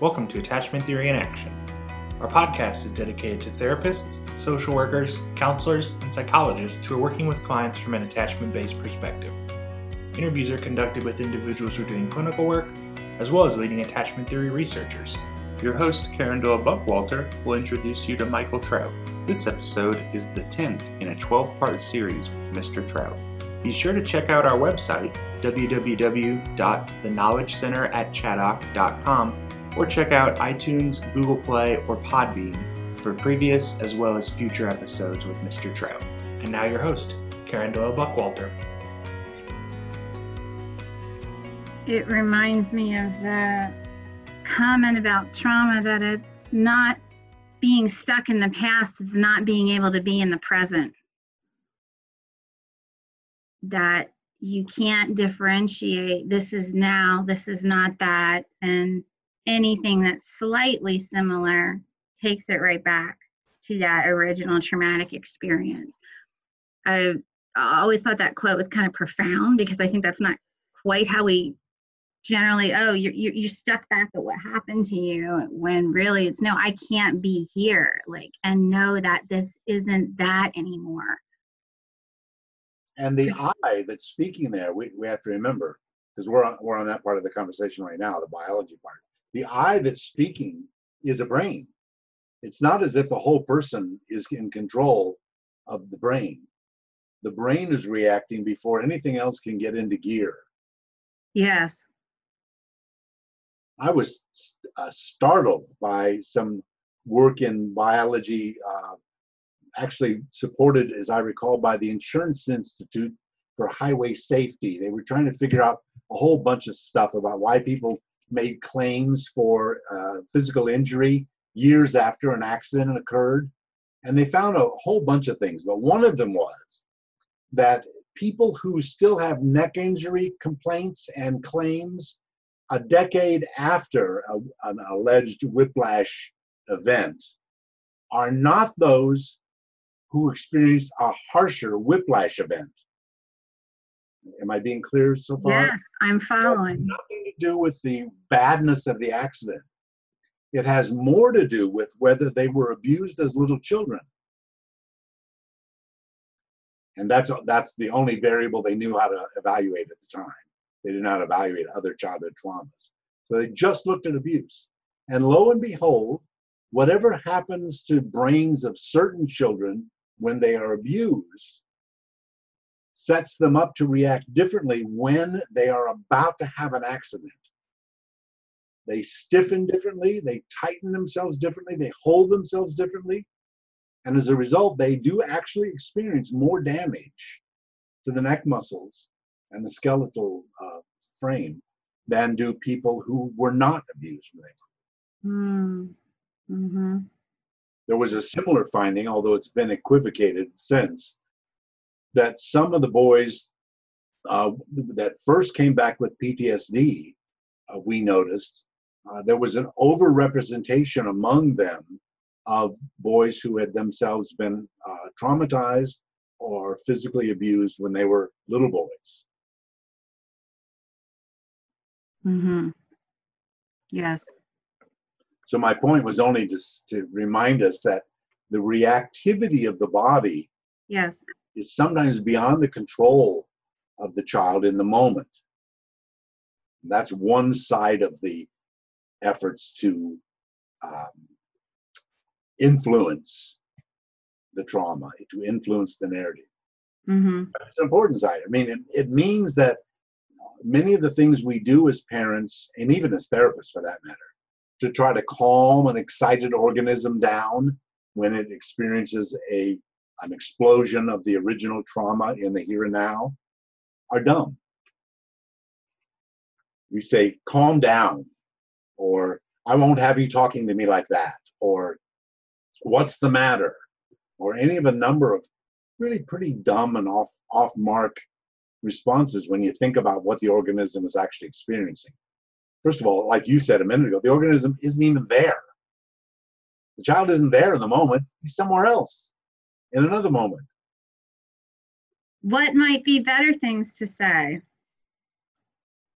Welcome to Attachment Theory in Action. Our podcast is dedicated to therapists, social workers, counselors, and psychologists who are working with clients from an attachment based perspective. Interviews are conducted with individuals who are doing clinical work, as well as leading attachment theory researchers. Your host, Karen Doyle Buckwalter, will introduce you to Michael Trout. This episode is the 10th in a 12 part series with Mr. Trout. Be sure to check out our website, www.theknowledgecenteratchaddock.com, or check out iTunes, Google Play, or Podbean for previous as well as future episodes with Mr. Trout. And now your host, Karen Doyle Buckwalter. It reminds me of the comment about trauma that it's not being stuck in the past, it's not being able to be in the present. That you can't differentiate this is now, this is not that, and anything that's slightly similar takes it right back to that original traumatic experience. I, always thought that quote was kind of profound because I think that's not quite how we generally oh you're, you're stuck back at what happened to you when really it's no i can't be here like and know that this isn't that anymore and the i that's speaking there we, we have to remember because we're on, we're on that part of the conversation right now the biology part the I that's speaking is a brain. It's not as if the whole person is in control of the brain. The brain is reacting before anything else can get into gear. Yes. I was uh, startled by some work in biology, uh, actually supported, as I recall, by the Insurance Institute for Highway Safety. They were trying to figure out a whole bunch of stuff about why people made claims for uh, physical injury years after an accident occurred. And they found a whole bunch of things, but one of them was that people who still have neck injury complaints and claims a decade after a, an alleged whiplash event are not those who experienced a harsher whiplash event. Am I being clear so far? Yes, I'm following. nothing to do with the badness of the accident. It has more to do with whether they were abused as little children. And that's that's the only variable they knew how to evaluate at the time. They did not evaluate other childhood traumas. So they just looked at abuse. And lo and behold, whatever happens to brains of certain children when they are abused sets them up to react differently when they are about to have an accident. They stiffen differently, they tighten themselves differently, they hold themselves differently. And as a result, they do actually experience more damage to the neck muscles and the skeletal uh, frame than do people who were not abused when they were. Mm. Mm-hmm. There was a similar finding, although it's been equivocated since, that some of the boys uh, that first came back with PTSD, uh, we noticed uh, there was an overrepresentation among them of boys who had themselves been uh, traumatized or physically abused when they were little boys. Mm-hmm. Yes. So my point was only just to remind us that the reactivity of the body yes is sometimes beyond the control of the child in the moment. That's one side of the efforts to um, influence the trauma, to influence the narrative. Mm-hmm. It's an important side. I mean, it, it means that many of the things we do as parents, and even as therapists for that matter, to try to calm an excited organism down when it experiences a an explosion of the original trauma in the here and now are dumb. We say, calm down, or I won't have you talking to me like that, or what's the matter, or any of a number of really pretty dumb and off off mark responses when you think about what the organism is actually experiencing. First of all, like you said a minute ago, the organism isn't even there. The child isn't there in the moment, he's somewhere else in another moment. What might be better things to say?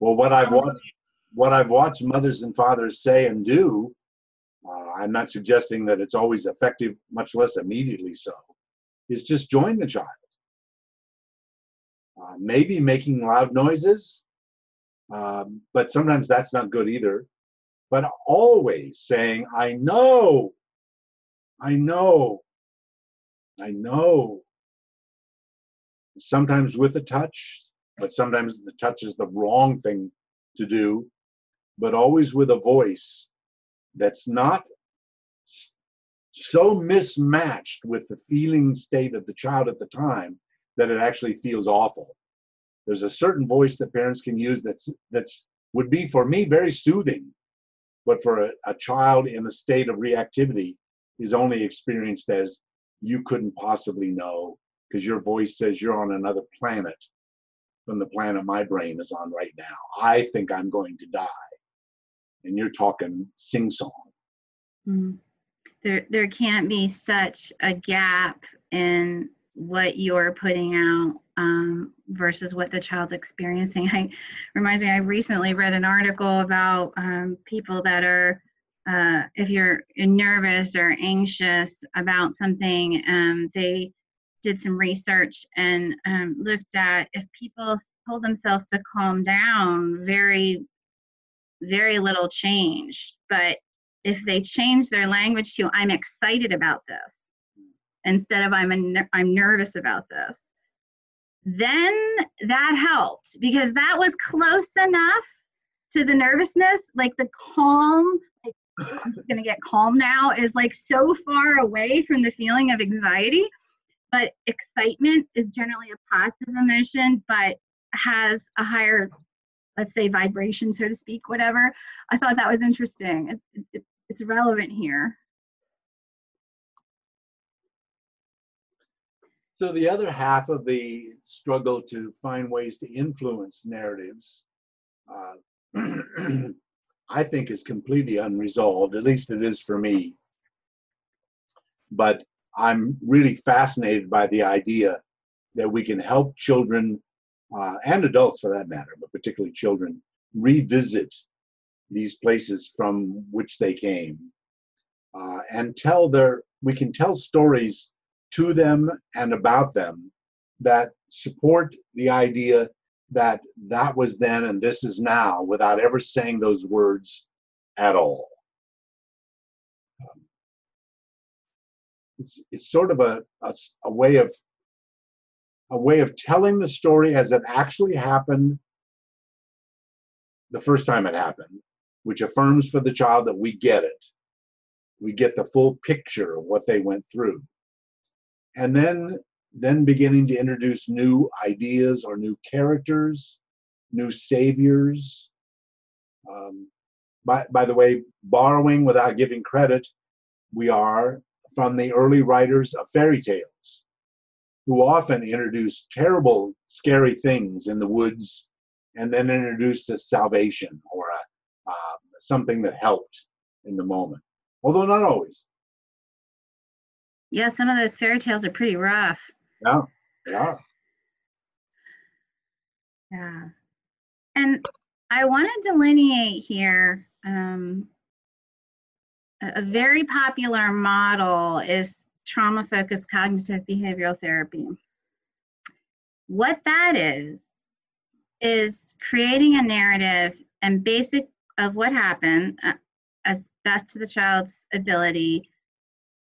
Well, what I've watched, what I've watched mothers and fathers say and do, uh, I'm not suggesting that it's always effective, much less immediately so, is just join the child. Uh, maybe making loud noises, um, but sometimes that's not good either. But always saying, I know, I know, I know. Sometimes with a touch, but sometimes the touch is the wrong thing to do, but always with a voice that's not so mismatched with the feeling state of the child at the time that it actually feels awful. There's a certain voice that parents can use that's that's would be for me very soothing, but for a, a child in a state of reactivity is only experienced as you couldn't possibly know because your voice says you're on another planet from the planet my brain is on right now. I think I'm going to die. And you're talking sing song. Mm. There, there can't be such a gap in what you're putting out um, versus what the child's experiencing. I reminds me, I recently read an article about um, people that are, uh, if you're nervous or anxious about something, um, they did some research and um, looked at if people told themselves to calm down, very, very little changed. But if they change their language to "I'm excited about this" instead of "I'm I'm nervous about this," then that helped because that was close enough to the nervousness, like the calm. I'm just gonna get calm now is like so far away from the feeling of anxiety but excitement is generally a positive emotion but has a higher let's say vibration so to speak whatever. I thought that was interesting. It, it, it's relevant here. So the other half of the struggle to find ways to influence narratives uh, i think is completely unresolved at least it is for me. But I'm really fascinated by the idea that we can help children uh, and adults for that matter, but particularly children, revisit these places from which they came uh, and tell their, we can tell stories to them and about them that support the idea that that was then and this is now without ever saying those words at all. it's, it's sort of a, a, a way of a way of telling the story as it actually happened the first time it happened, which affirms for the child that we get it. We get the full picture of what they went through. And then then beginning to introduce new ideas or new characters, new saviors. Um, by, by the way, borrowing without giving credit, we are from the early writers of fairy tales, who often introduced terrible, scary things in the woods and then introduced a salvation or a, uh, something that helped in the moment, although not always. Yeah, some of those fairy tales are pretty rough. Yeah, are. Yeah. And I want to delineate here um, a very popular model is trauma focused cognitive behavioral therapy. What that is, is creating a narrative and basic of what happened uh, as best to the child's ability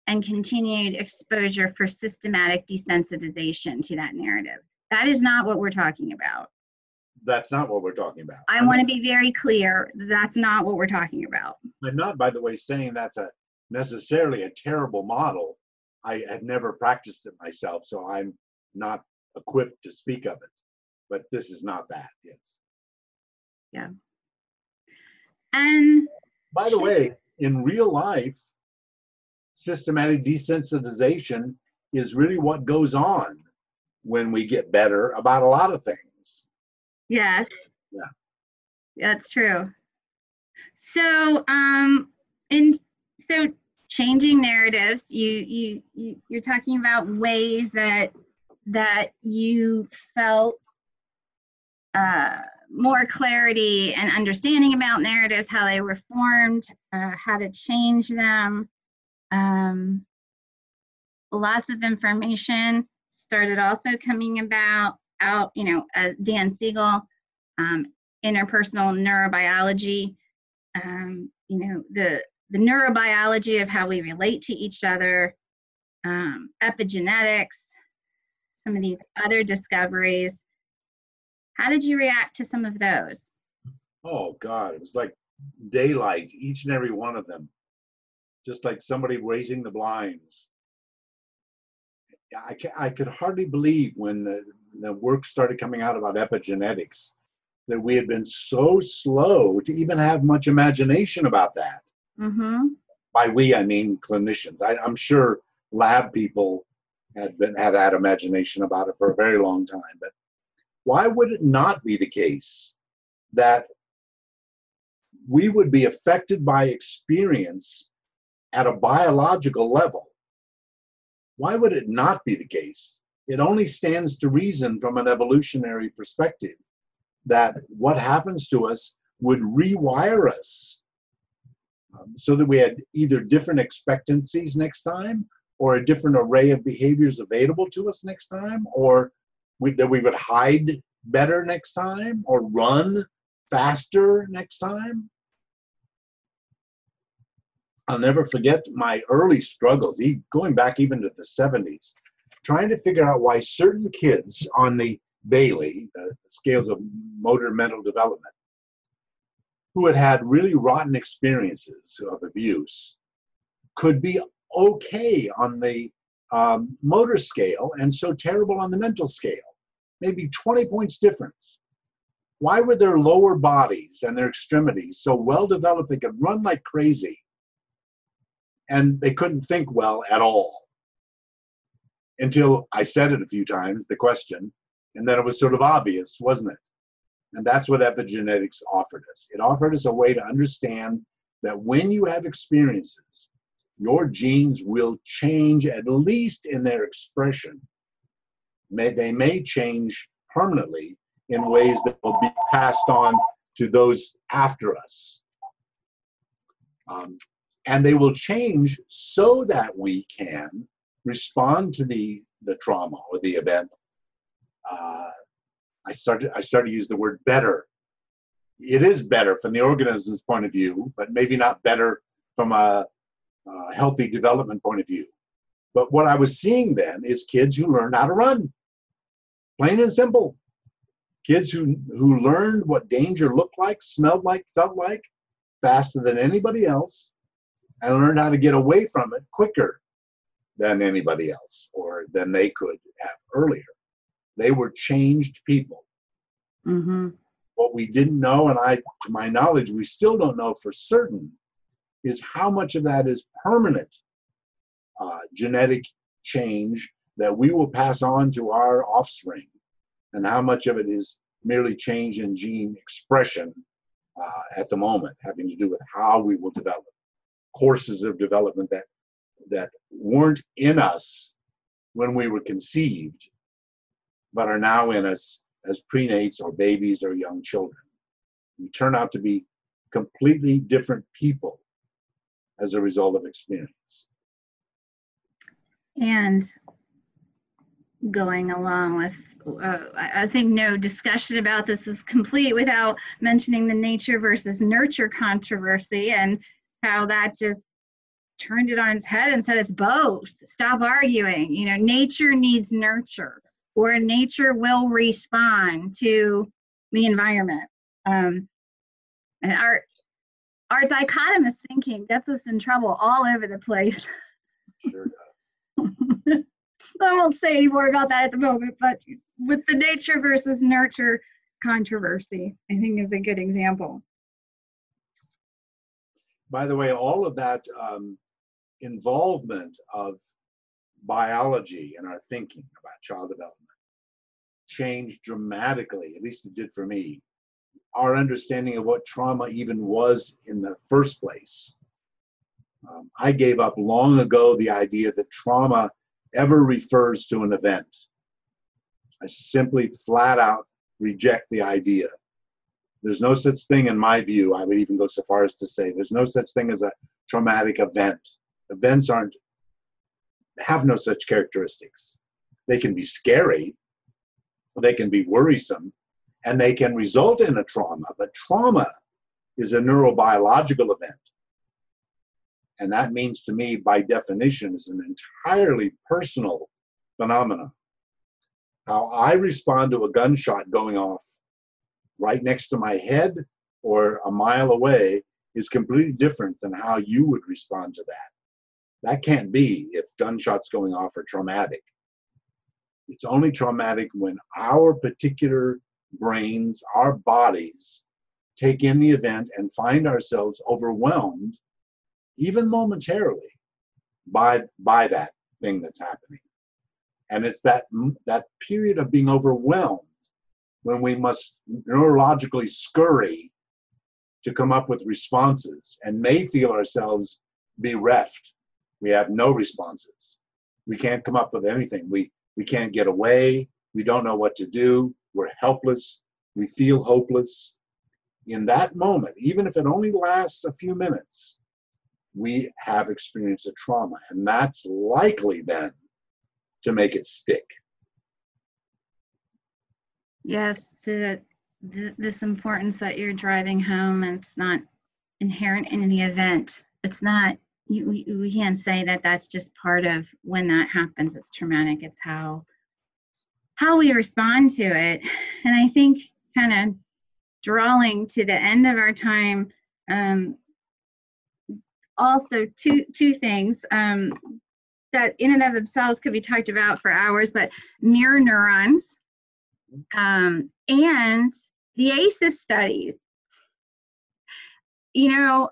and continued exposure for systematic desensitization to that narrative. That is not what we're talking about. That's not what we're talking about. I want to be very clear. That's not what we're talking about. I'm not, by the way, saying that's a necessarily a terrible model. I have never practiced it myself, so I'm not equipped to speak of it. But this is not that, yes. Yeah. And by the way, in real life, systematic desensitization is really what goes on when we get better about a lot of things. Yes. Yeah. That's true. So, um, in so changing narratives, you you, you you're talking about ways that that you felt uh, more clarity and understanding about narratives, how they were formed, uh, how to change them. Um, lots of information started also coming about out, you know, uh, Dan Siegel, um, interpersonal neurobiology, um, you know, the the neurobiology of how we relate to each other, um, epigenetics, some of these other discoveries. How did you react to some of those? Oh God, it was like daylight, each and every one of them. Just like somebody raising the blinds. I, I could hardly believe when the, the work started coming out about epigenetics that we had been so slow to even have much imagination about that. Mm-hmm. By we, I mean clinicians. I, I'm sure lab people had been had that imagination about it for a very long time. But why would it not be the case that we would be affected by experience at a biological level? Why would it not be the case? It only stands to reason from an evolutionary perspective that what happens to us would rewire us um, so that we had either different expectancies next time or a different array of behaviors available to us next time or we, that we would hide better next time or run faster next time i'll never forget my early struggles going back even to the 70s trying to figure out why certain kids on the Bayley, the scales of motor mental development, who had had really rotten experiences of abuse, could be okay on the um, motor scale and so terrible on the mental scale. Maybe 20 points difference. Why were their lower bodies and their extremities so well developed they could run like crazy and they couldn't think well at all? Until I said it a few times, the question, and then it was sort of obvious, wasn't it? And that's what epigenetics offered us. It offered us a way to understand that when you have experiences, your genes will change at least in their expression. May, they may change permanently in ways that will be passed on to those after us. Um, and they will change so that we can respond to the, the trauma or the event uh, I started I started to use the word better. It is better from the organism's point of view, but maybe not better from a, a healthy development point of view. But what I was seeing then is kids who learned how to run, plain and simple. Kids who who learned what danger looked like, smelled like, felt like, faster than anybody else, and learned how to get away from it quicker than anybody else or than they could have earlier. They were changed people. Mm-hmm. What we didn't know, and I, to my knowledge, we still don't know for certain, is how much of that is permanent uh, genetic change that we will pass on to our offspring, and how much of it is merely change in gene expression uh, at the moment, having to do with how we will develop courses of development that that weren't in us when we were conceived but are now in us as prenates or babies or young children. We turn out to be completely different people as a result of experience. And going along with, uh, I think no discussion about this is complete without mentioning the nature versus nurture controversy and how that just turned it on its head and said it's both. Stop arguing. You know, nature needs nurture or nature will respond to the environment. Um, and our our dichotomous thinking gets us in trouble all over the place. Sure does. I won't say any more about that at the moment, but with the nature versus nurture controversy, I think is a good example. By the way, all of that um, involvement of biology in our thinking about child development changed dramatically, at least it did for me, our understanding of what trauma even was in the first place. Um, I gave up long ago the idea that trauma ever refers to an event. I simply flat out reject the idea There's no such thing, in my view, I would even go so far as to say there's no such thing as a traumatic event. Events aren't, have no such characteristics. They can be scary, they can be worrisome, and they can result in a trauma, but trauma is a neurobiological event. And that means to me, by definition, is an entirely personal phenomenon. How I respond to a gunshot going off right next to my head or a mile away is completely different than how you would respond to that. That can't be if gunshots going off are traumatic. It's only traumatic when our particular brains, our bodies take in the event and find ourselves overwhelmed, even momentarily, by, by that thing that's happening. And it's that, that period of being overwhelmed when we must neurologically scurry to come up with responses and may feel ourselves bereft. We have no responses. We can't come up with anything. We, we can't get away. We don't know what to do. We're helpless. We feel hopeless. In that moment, even if it only lasts a few minutes, we have experienced a trauma. And that's likely then to make it stick. Yes, so th- this importance that you're driving home, and it's not inherent in the event. It's not. You, we, we can't say that that's just part of when that happens. It's traumatic. It's how how we respond to it. And I think kind of drawing to the end of our time. Um, also, two two things um, that in and of themselves could be talked about for hours, but mirror neurons um, and the ACEs study. You know,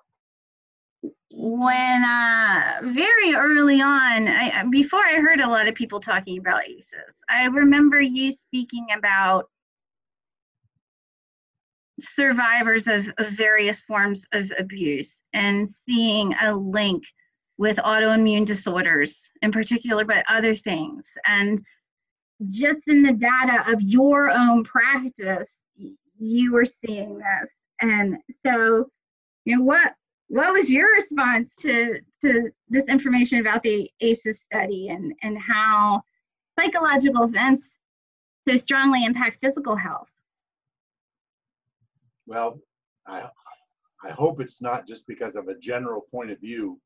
when uh, very early on, I, before I heard a lot of people talking about ACEs, I remember you speaking about survivors of, of various forms of abuse and seeing a link with autoimmune disorders in particular, but other things. And just in the data of your own practice, you were seeing this. And so, you know, what what was your response to to this information about the ACEs study and and how psychological events so strongly impact physical health? Well, I I hope it's not just because of a general point of view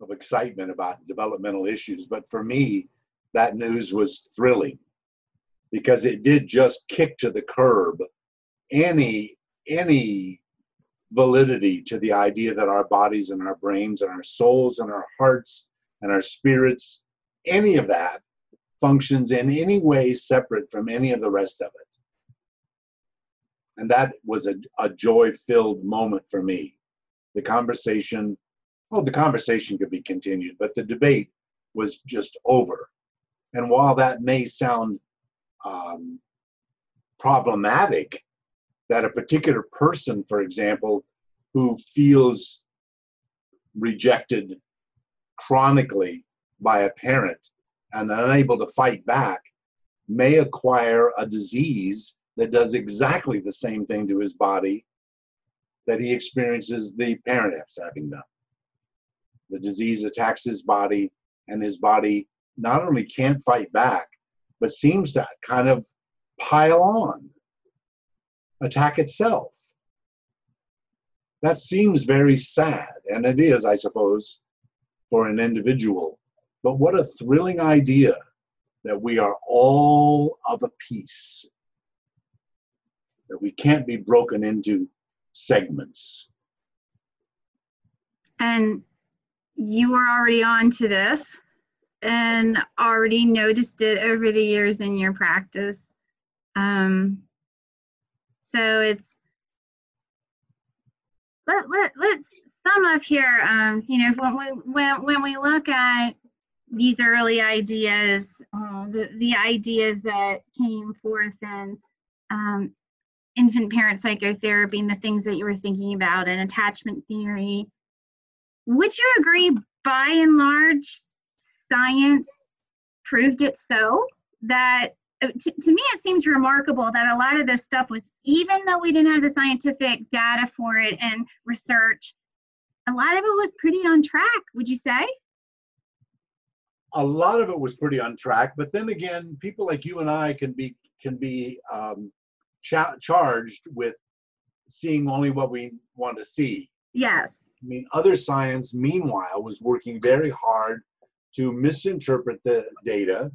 of excitement about developmental issues, but for me, that news was thrilling because it did just kick to the curb any any validity to the idea that our bodies and our brains and our souls and our hearts and our spirits any of that functions in any way separate from any of the rest of it. And that was a, a joy filled moment for me. The conversation well the conversation could be continued but the debate was just over. And while that may sound um, problematic that a particular person, for example, who feels rejected chronically by a parent and unable to fight back may acquire a disease that does exactly the same thing to his body that he experiences the parent has having done. The disease attacks his body, and his body not only can't fight back, but seems to kind of pile on, attack itself. That seems very sad, and it is, I suppose, for an individual. But what a thrilling idea that we are all of a piece, that we can't be broken into segments. And you were already on to this and already noticed it over the years in your practice. Um, so it's let, let, let's sum up here. Um, you know, when we, when, when we look at these early ideas, uh, the, the ideas that came forth in um, infant parent psychotherapy and the things that you were thinking about and attachment theory, would you agree by and large science proved it so that uh, to, to me it seems remarkable that a lot of this stuff was even though we didn't have the scientific data for it and research a lot of it was pretty on track would you say? A lot of it was pretty on track but then again people like you and i can be can be um, cha- charged with seeing only what we want to see. Yes. I mean other science meanwhile was working very hard to misinterpret the data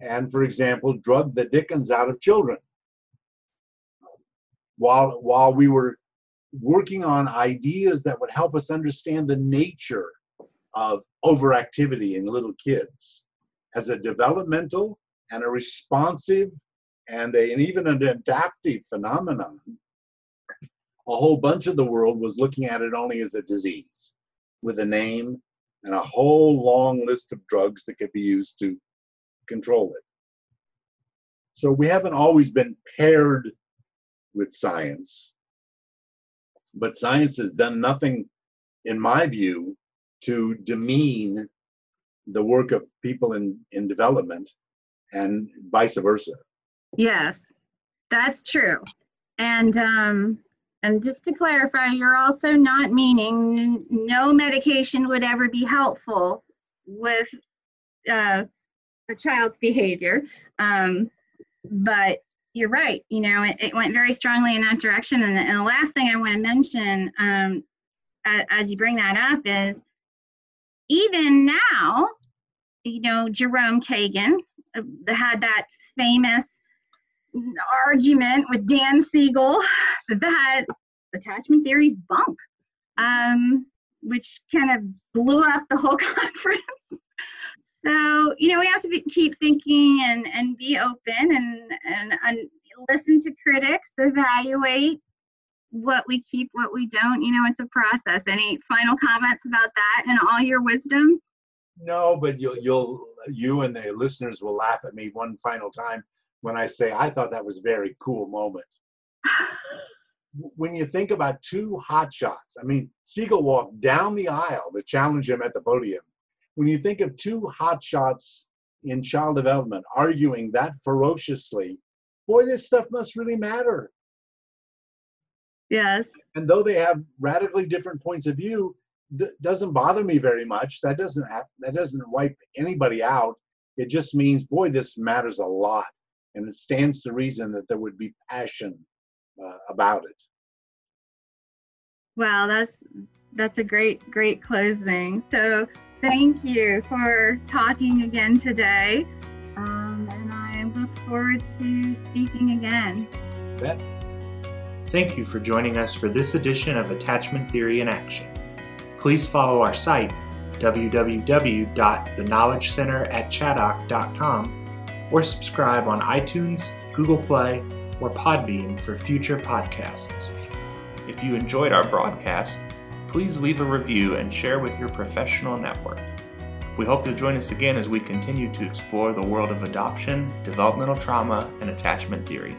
and, for example, drug the dickens out of children. While, while we were working on ideas that would help us understand the nature of overactivity in little kids as a developmental and a responsive and, a, and even an adaptive phenomenon, a whole bunch of the world was looking at it only as a disease with a name and a whole long list of drugs that could be used to control it. So we haven't always been paired with science, but science has done nothing, in my view, to demean the work of people in, in development and vice versa. Yes, that's true. And um, and just to clarify, you're also not meaning no medication would ever be helpful with uh, a child's behavior. Um, but you're right. You know, it, it, went very strongly in that direction. And the, and the last thing I want to mention, um, as, as you bring that up, is even now, you know, Jerome Kagan uh, had that famous argument with Dan Siegel that attachment theory is bunk, um, which kind of blew up the whole conference. So, you know, we have to be, keep thinking and, and be open and, and, and listen to critics, evaluate what we keep, what we don't. You know, it's a process. Any final comments about that and all your wisdom? No, but you'll, you'll, you and the listeners will laugh at me one final time when I say I thought that was a very cool moment. when you think about two hot shots, I mean, Siegel walked down the aisle to challenge him at the podium when you think of two hotshots in child development arguing that ferociously, boy, this stuff must really matter. Yes. And though they have radically different points of view, d- doesn't bother me very much. That doesn't have that doesn't wipe anybody out. It just means, boy, this matters a lot, and it stands to reason that there would be passion uh, about it. Wow, that's that's a great great closing. So thank you for talking again today. Um, and I look forward to speaking again. Bet. Thank you for joining us for this edition of Attachment Theory in Action. Please follow our site, www.theknowledgecenter@chaddock.com, or subscribe on iTunes, Google Play, or Podbean for future podcasts. If you enjoyed our broadcast, please leave a review and share with your professional network. We hope you'll join us again as we continue to explore the world of adoption, developmental trauma, and attachment theory.